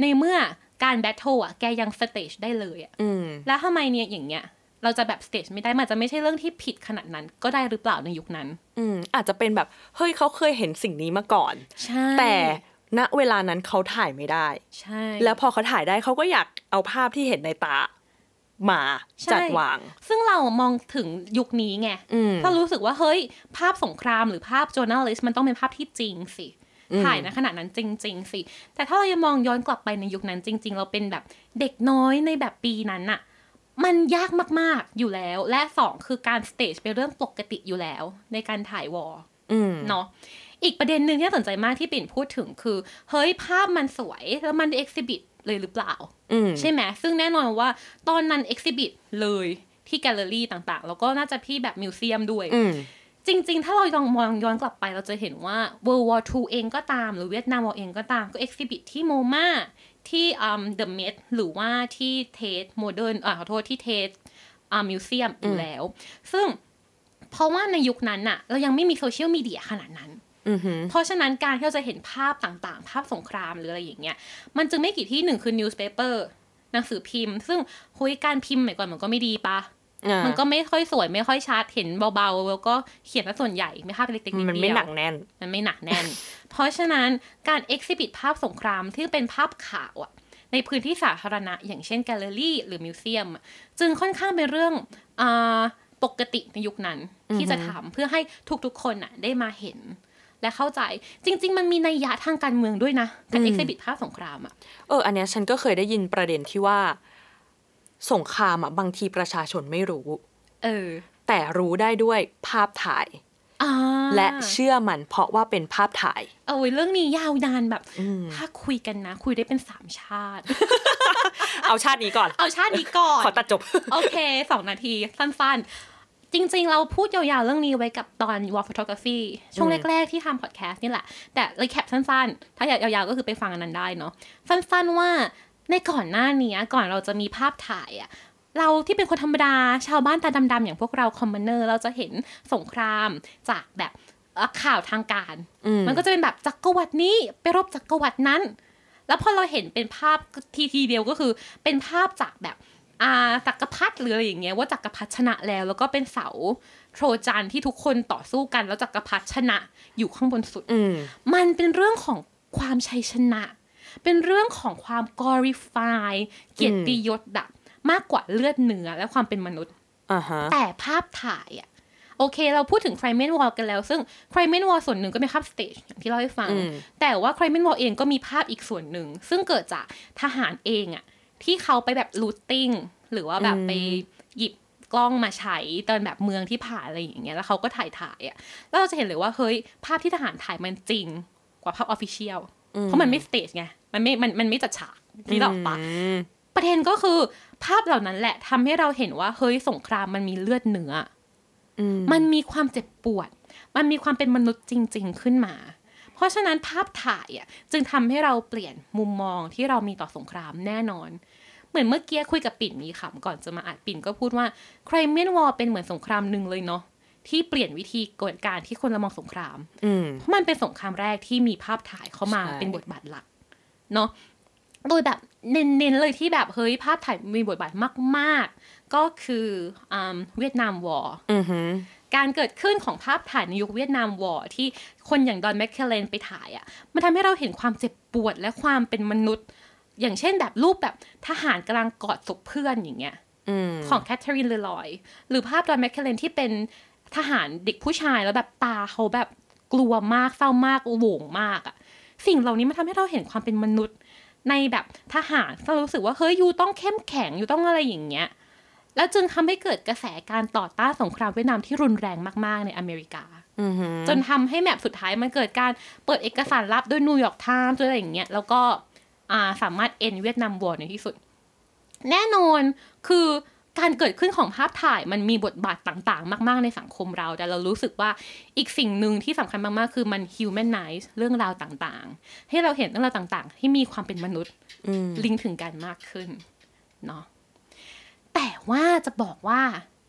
ในเมื่อ การแบทเทิลอะแกยังสเตจได้เลยอะอืมแล้วทำไมเนี่ยอย่างเงี้ย เราจะแบบสเตจไม่ได้มันจะไม่ใช่เรื่องที่ผิดขนาดนั้น ก็ได้หรือเปล่าในยุคนั้น อืมอาจจะเป็นแบบเฮ้ยเขาเคยเห็นสิ่งนี้มาก่อนใช่แต่ณเวลานั้นเขาถ่ายไม่ได้ ใช่ แล้วพอเขาถ่ายได้เขาก็อยากเอาภาพที่เห็นในตามาใช่จัดวาง ซึ่งเรามองถึงยุคนี้ไงอืมเรารู้สึกว่าเฮ้ย ภาพสงครามหรือภาพ journalist มันต้องเป็นภาพที่จริงสิ ถ่ายในขนาดนั้นจริง ๆ สิ แต่ถ้าเรายังมองย้อนกลับไปในยุคนั้นจริง ๆ เราเป็นแบบเด็กน้อยในแบบปีนั้นอะมันยากมากๆอยู่แล้ว และสองคือการ stage เป็นเรื่องปกติอยู่แล้ว ในการถ่าย war อืมเนาะอีกประเด็นหนึ่งที่น่าสนใจมากที่ปิ่นพูดถึงคือ เฮ้ยภาพมันสวยแล้วมัน exhibit เลยหรือเปล่าอืมใช่ไหมซึ่งแน่นอนว่าตอนนั้น exhibit เลยที่แกลเลอรี่ต่างๆ แล้วก็น่าจะที่แบบ museum ด้วยอืม จริง ๆ ถ้าเราลองมองย้อนกลับไปเราจะเห็นว่า World War II เองก็ตาม หรือ Vietnam War เองก็ตามก็ exhibit ที่ MoMAที่อืม The Met หรือว่าที่ Tate Modern อ่าขอโทษที่ Tate อ่า museum อยู่แล้ว ซึ่งเพราะว่าในยุคนั้นน่ะ เรายังไม่มีโซเชียลมีเดียขนาดนั้นอือหือเพราะฉะนั้นการที่เราจะเห็นภาพต่างๆ ภาพสงครามหรืออะไรอย่างเงี้ย มันจึงไม่กี่ที่หนึ่งคือ newspaper หนังสือพิมพ์ ซึ่งคุณภาพการพิมพ์สมัยก่อนมันก็ไม่ดีปะอ่า มันก็ไม่ค่อยสวยไม่ค่อยชัดเห็นเบาๆ แล้วก็เขียนซะส่วนใหญ่ไม่ภาพเล็กๆนิดเดียวมันไม่หนักแน่น มันไม่หนักแน่น เพราะฉะนั้นการ exhibit ภาพสงครามที่เป็นภาพข่าวอะในพื้นที่สาธารณะ อย่างเช่นแกลเลอรี่ หรือ museum อะจึงค่อนข้างเป็นเรื่องอาปกติในยุคนั้น ที่จะทำเพื่อให้ทุกๆคนอะได้มาเห็นและเข้าใจจริง ๆ มันมีนัยยะทางการเมืองด้วยนะการ exhibit ภาพสงครามอะเอออันเนี้ยฉันก็เคยได้ยินประเด็นที่ว่า สงครามอะบางทีประชาชนไม่รู้ เออ แต่รู้ได้ด้วยภาพถ่ายอ่าและเชื่อมันเพราะว่าเป็นภาพถ่าย เอาไว้เรื่องนี้ยาวนานแบบ ถ้าคุยกันนะ คุยได้เป็นสามชาติ เอาชาตินี้ก่อน เอาชาตินี้ก่อน ขอตัดจบ โอเคสองนาที สั้นๆจริงๆ เราพูดยาวๆ เรื่องนี้ไว้กับตอน War Photography ช่วงแรกๆ ที่ทำพอดแคสต์นี่แหละ แต่เลยแคปสั้นๆ ถ้าอยากยาวๆ ก็คือไปฟังอันนั้นได้เนาะ สั้นๆ ว่า ในก่อนหน้านี้ก่อนเราจะมีภาพถ่ายอะเราที่เป็นคนธรรมดาชาวบ้านตาดำๆอย่างพวกเราคอมมอนเนอร์เราจะเห็นสงครามจากแบบเอ่อข่าวทางการ มันก็จะเป็นแบบจักรวรรดินี้ไปรบจักรวรรดินั้น แล้วพอเราเห็นเป็นภาพทีทีเดียวก็คือเป็นภาพจากแบบอ่าจักรพรรดิหรืออะไรอย่างเงี้ยว่าจักรพรรดิชนะแล้ว แล้วก็เป็นเสาโทรจันที่ทุกคนต่อสู้กัน แล้วจักรพรรดิชนะอยู่ข้างบนสุดอืมมันเป็นเรื่องของความชัยชนะ เป็นเรื่องของความ glorify เกียรติยศอะมากกว่าเลือดเนื้อและความเป็นมนุษย์อ่าฮะแต่ภาพถ่ายอะโอเค เราพูดถึง c r i m e n War กันแล้ว ซึ่ง c r i m e n War ส่วนหนึ่งก็เป็นภาพ stage อย่างที่เล่าให้ฟังอืมแต่ว่า c r i m e n War เองก็มีภาพอีกส่วนหนึ่ง ซึ่งเกิดจากทหารเองอะที่เขาไปแบบ looting หรือว่าแบบไปหยิบกล้องมาใช้ตอนแบบเมืองที่ผ่านอะไรอย่างเงี้ยแล้วเขาก็ถ่ายถ่ายอะแล้วเราจะเห็นเลยว่าเฮ้ยภาพที่ทหารถ่ายมันจริงกว่าภาพ official เพราะมันไม่ stage ไง มันไม่มันมันไม่จัดฉากที่เราปะอืมประเด็นก็คือ ภาพเหล่านั้นแหละทำให้เราเห็นว่าเฮ้ยสงครามมันมีเลือดเนื้ออมมันมีความเจ็บปวด มันมีความเป็นมนุษย์จริง ๆ ขึ้นมา เพราะฉะนั้นภาพถ่ายอะจึงทำให้เราเปลี่ยนมุมมองที่เรามีต่อสงครามแน่นอน เหมือนเมื่อกี้คุยกับปิ่นมีขำก่อนจะมาอัดปิ่นก็พูดว่า Crimean War เป็นเหมือนสงครามหนึ่งเลยเนาะที่เปลี่ยนวิธีกดการที่คนเรามองสงครามอืมเพราะมันเป็นสงครามแรกที่มีภาพถ่ายเข้ามาใช่เป็นบทบาทหลัก เนาะโดยแบบเน้นๆเลยที่แบบเฮ้ยภาพถ่ายมีบทบาทมาก ๆ ก็คืออ่าเวียดนามวอร์อือหือการเกิดขึ้นของภาพถ่ายในยุคเวียดนามวอร์ที่คนอย่างดอนแมคเคลเลนไปถ่ายอะ่ะมันทำให้เราเห็นความเจ็บปวดและความเป็นมนุษย์ อย่างเช่นแบบรูปแบบทหารกำลังกอดศพเพื่อนอย่างเงี้ยอืมของแค Catherine Leroy หรือภาพ Don McCullin ที่เป็นทหารเด็กผู้ชายแล้วแบบตาเขาแบบกลัวมากเศร้ามากโหวงมากอะ สิ่งเหล่านี้มันทำให้เราเห็นความเป็นมนุษย์ ในแบบทหารเรารู้สึกว่าเฮ้ย you ต้องเข้มแข็ง you ต้องอะไรอย่างเงี้ยแล้วจึงทำให้เกิดกระแสการต่อต้านสงครามเวียดนามที่รุนแรงมาก ๆ ในอเมริกาอือหือจนทำให้แบบสุดท้ายมันเกิดการเปิดเอกสารลับโดย New York Times ด้วยอะไรอย่างเงี้ยแล้วก็อ่าสามารถ end Vietnam War ในที่สุด แน่นอนคือ การเกิดขึ้นของภาพถ่ายมันมีบทบาทต่างๆ มาก ๆ ในสังคมเรา แต่เรารู้สึกว่าอีกสิ่งหนึ่งที่สำคัญมาก ๆ คือมัน humanize เรื่องราวต่างๆ ให้เราเห็นเรื่องราวต่างๆ ที่มีความเป็นมนุษย์อืมลิงก์ถึงกันมากขึ้นเนาะแต่ว่าจะบอกว่า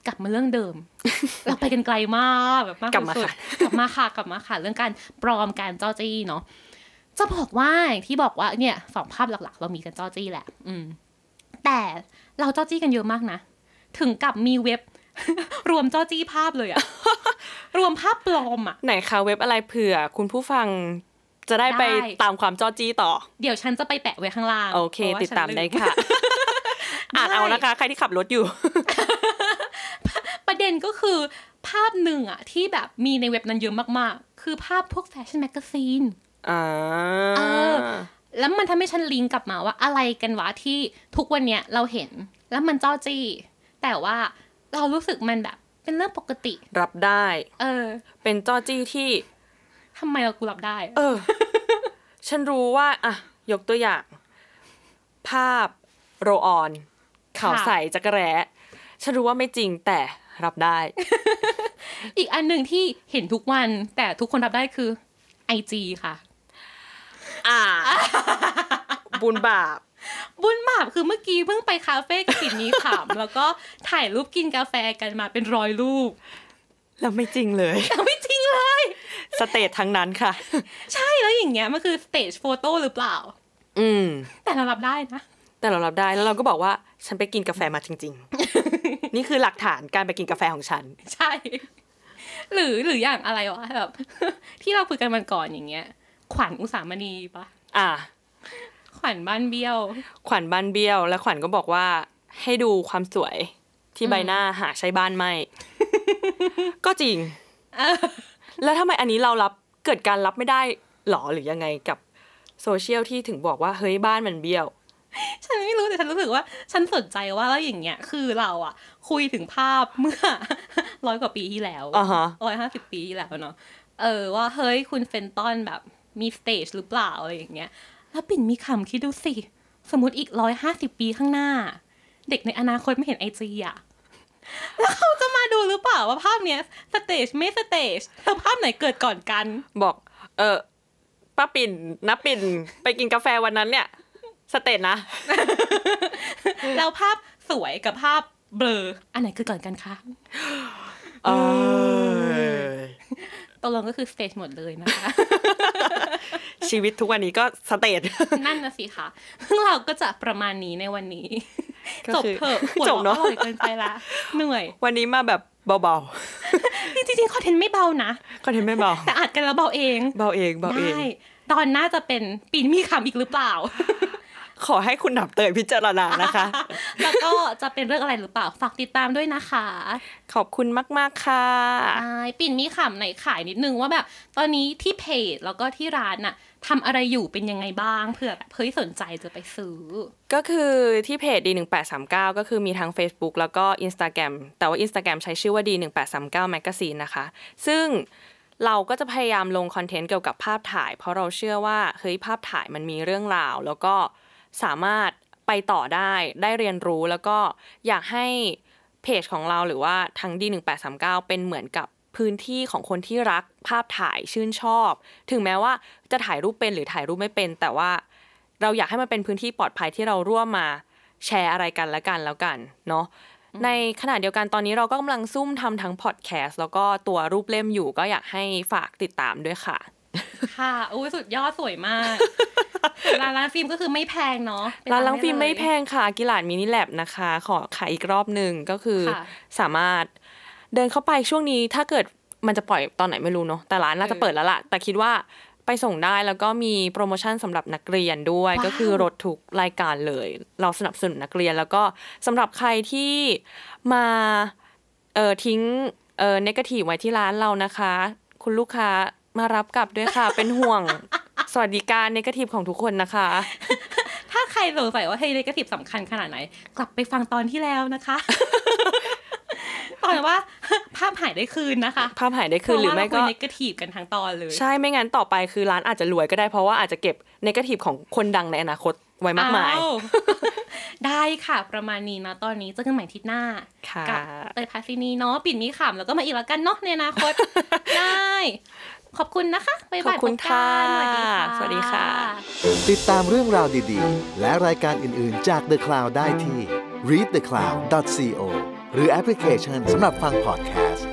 กลับมาเรื่องเดิม เราไปกันไกลมากแบบมากกลับมาสุดค่ะๆกลับมาค่ะกลับมาค่ะ เรื่องการปลอมการจ้อจี้เนาะจะบอกว่าอย่างที่บอกว่าเนี่ยสองภาพหลัก ๆ เรามีกันจ้อจี้แหละ อืม แต่เราจ้อจี้กันเยอะมากนะ ถึงกับมีเว็บ รวมจ้อจี้ภาพเลยอะรวมภาพปลอมอะไหนคะเว็บอะไรเผื่อ คุณผู้ฟังจะได้ไปได้ตามความจ้อจี้ต่อ เดี๋ยวฉันจะไปแปะไว้ข้างล่าง โอเคพระว่ติดตามฉันได้ลืค่ะอ่านเอานะคะ ใครที่ขับรถอยู่ ประเด็นก็คือ ภาพหนึ่งอะที่แบบมีในเว็บนั้นเยอะมากๆ คือภาพพวก fashion magazineอ่าเออแล้วมันทำให้ฉันลิงก์กลับมาว่าอะไรกันวะที่ทุกวันเนี้ยเราเห็น แล้วมันจ้อจี้ แต่ว่าเรารู้สึกมันแบบ เป็นเรื่องปกติ รับได้ เออ เป็นจ้อจี้ที่ทำไมเรากูรับได้ เออ ฉันรู้ว่า อะ ยกตัวอย่าง ภาพโรออนขาวใสจักรแร้ ฉันรู้ว่าไม่จริงแต่รับได้ อีกอันหนึ่งที่เห็นทุกวัน แต่ทุกคนรับได้คือไอจีค่ะ อ่า บุญบาป บุญบาปคือเมื่อกี้เพิ่งไปคาเฟ่กับปิ่นนี้ขำแล้วก็ถ่ายรูปกินกาแฟกันมาเป็นร้อยรูป แล้วไม่จริงเลยแต่ไม่จริงเลย stage ทั้งนั้นค่ะ ใช่แล้วอย่างเงี้ยมันคือ stage photo หรือเปล่า อืม แต่เรารับได้นะ แต่เรารับได้แล้วเราก็บอกว่าฉันไปกินกาแฟมาจริง ๆ นี่คือหลักฐานการไปกินกาแฟของฉัน ใช่ หรือหรืออย่างอะไรวะแบบที่เราคุยกันวันก่อนอย่างเงี้ย ขวัญอุสามณีปะอ่า ขวัญบ้านเบี้ยว ขวัญบ้านเบี้ยว และขวัญก็บอกว่าให้ดูความสวยที่ใบหน้าหาใช่บ้านไม่ ก็จริง แล้วทำไมอันนี้เรารับเกิดการรับไม่ได้หรอหรือยังไงกับโซเชียลที่ถึงบอกว่าเฮ้ยบ้านมันเบี้ยว ฉันไม่รู้แต่ฉันรู้สึกว่า ฉันสนใจว่าแล้วอย่างเงี้ยคือเราอะคุยถึงภาพเมื่อร้อยกว่าปีที่แล้วอ่าฮะร้อยห้าสิบปีที่แล้วเนาะเออว่าเฮ้ยคุณเฟนตอนแบบมีสเตจหรือเปล่าอะไรอย่างเงี้ย แล้วปิ่นมีคำคิดดูสิ สมมติอีกร้อยห้าสิบปีข้างหน้า เด็กในอนาคตไม่เห็น IG อะแล้วเขาจะมาดูหรือเปล่าว่าภาพเนี้ย stage ไม่ stage แล้วภาพไหนเกิดก่อนกัน บอก เออป้าปิ่นนับปิ่นไปกินกาแฟวันนั้นเนี่ย stage นะ แล้วภาพสวยกับภาพเบลอ อันไหนเกิดก่อนกันคะเออตกลงก็คือ stage หมดเลยนะคะ ชีวิตทุกวันนี้ก็สเตจนั่นนะสิค่ะซึ่งเราก็จะประมาณนี้ในวันนี้ก็จบคือเถอะปวดจบหัวเนอะอร่อยเกินไปละเหนื่อย วันนี้มาแบบเบาจริงๆคอนเทนต์ไม่เบานะๆคอนเทนต์ไม่เบา แต่อัดกันแล้วเบาเอง เบาเองเบาเอง ได้ ตอนน่าจะเป็นปีนมีคำอีกหรือเปล่า ขอให้คุณหนับเตยพิจารณานะคะ แล้วก็จะเป็นเรื่องอะไรหรือเปล่า ฝากติดตามด้วยนะคะ ขอบคุณมาก ๆ ค่ะใช่ปิ่นมีขำไหนขายนิดนึงว่าแบบ ตอนนี้ที่เพจแล้วก็ที่ร้านน่ะทำอะไรอยู่เป็นยังไงบ้างเผื่อแบบเฮ้ยสนใจจะไปซื้อ ก็คือที่เพจ D1839 ก็คือมีทั้ง Facebook แล้วก็ Instagram แต่ว่า Instagram ใช้ชื่อว่า D1839 Magazine นะคะ ซึ่งเราก็จะพยายามลงคอนเทนต์เกี่ยวกับภาพถ่าย เพราะเราเชื่อว่าเฮ้ยภาพถ่ายมันมีเรื่องราว แล้วก็ สามารถไปต่อได้ได้เรียนรู้แล้วก็อยากให้เพจของเราหรือว่าทั้ง D1839 เป็นเหมือนกับพื้นที่ของคนที่รักภาพถ่ายชื่นชอบ ถึงแม้ว่าจะถ่ายรูปเป็นหรือถ่ายรูปไม่เป็น แต่ว่าเราอยากให้มันเป็นพื้นที่ปลอดภัยที่เราร่วมมาแชร์อะไรกันละกันแล้วกันเนาะในขณะเดียวกันตอนนี้เราก็กำลังซุ่มทำทั้งพอดแคสต์แล้วก็ตัวรูปเล่มอยู่ก็อยากให้ฝากติดตามด้วยค่ะ ค่ะอุ้ยสุดยอดสวยมากร้านร้านฟิล์มก็คือไม่แพงเนาะไปร้านทล้างฟิล์มด้ไม่เยแพงค่ะกิลาดมินิแลบนะคะ ขอขายอีกรอบหนึ่งก็คือค่ะสามารถเดินเข้าไปช่วงนี้ถ้าเกิดมันจะปล่อยตอนไหนไม่รู้เนาะแต่ร้านน่าจะเออเปิดแล้วล่ะ แต่คิดว่าไปส่งได้แล้วก็มีโปรโมชั่นสำหรับนักเรียนด้วยว้าวก็คือลดทุกรายการเลย เราสนับสนุนนักเรียน แล้วก็สำหรับใครที่มาเออทิ้งเออเนกาทีฟไว้ที่ร้านเรานะคะ คุณลูกค้า มารับกลับด้วยค่ะ เป็นห่วงสวัสดิการเนกาทีฟของทุกคนนะคะ ถ้าใครสงสัยว่าเฮ้ยเลกาทีฟสำคัญขนาดไหน กลับไปฟังตอนที่แล้วนะคะตอนว่าภาพหายได้คืนนะคะ ภาพหายได้คืนหรือไม่ก็เนกาทีฟกันทั้งตอนเลย ใช่ไม่งั้นต่อไปคือร้านอาจจะรวยก็ได้เพราะว่าอาจจะเก็บนกาทีฟของคนดังในอนาคตไว้มากมายอ้วได้ค่ะ ประมาณนี้นะตอนนี้เจอกันใหม่อาทิตย์หน้าค่ะกัเตยพาซินีเนาะปิ่นมีขำแล้วก็มาอีกแล้วกันเนาะในอนาคตได้ ขอบคุณนะคะบ๊ายายขอบบคุณพกันค่ะสวัสดีค่ะสวัสดีค่ะ ติดตามเรื่องราวดีๆ และรายการอื่นๆจาก The Cloud ได้ที่ readthecloud.co หรือแอปพลิเคชันสำหรับฟังพอดแคสต์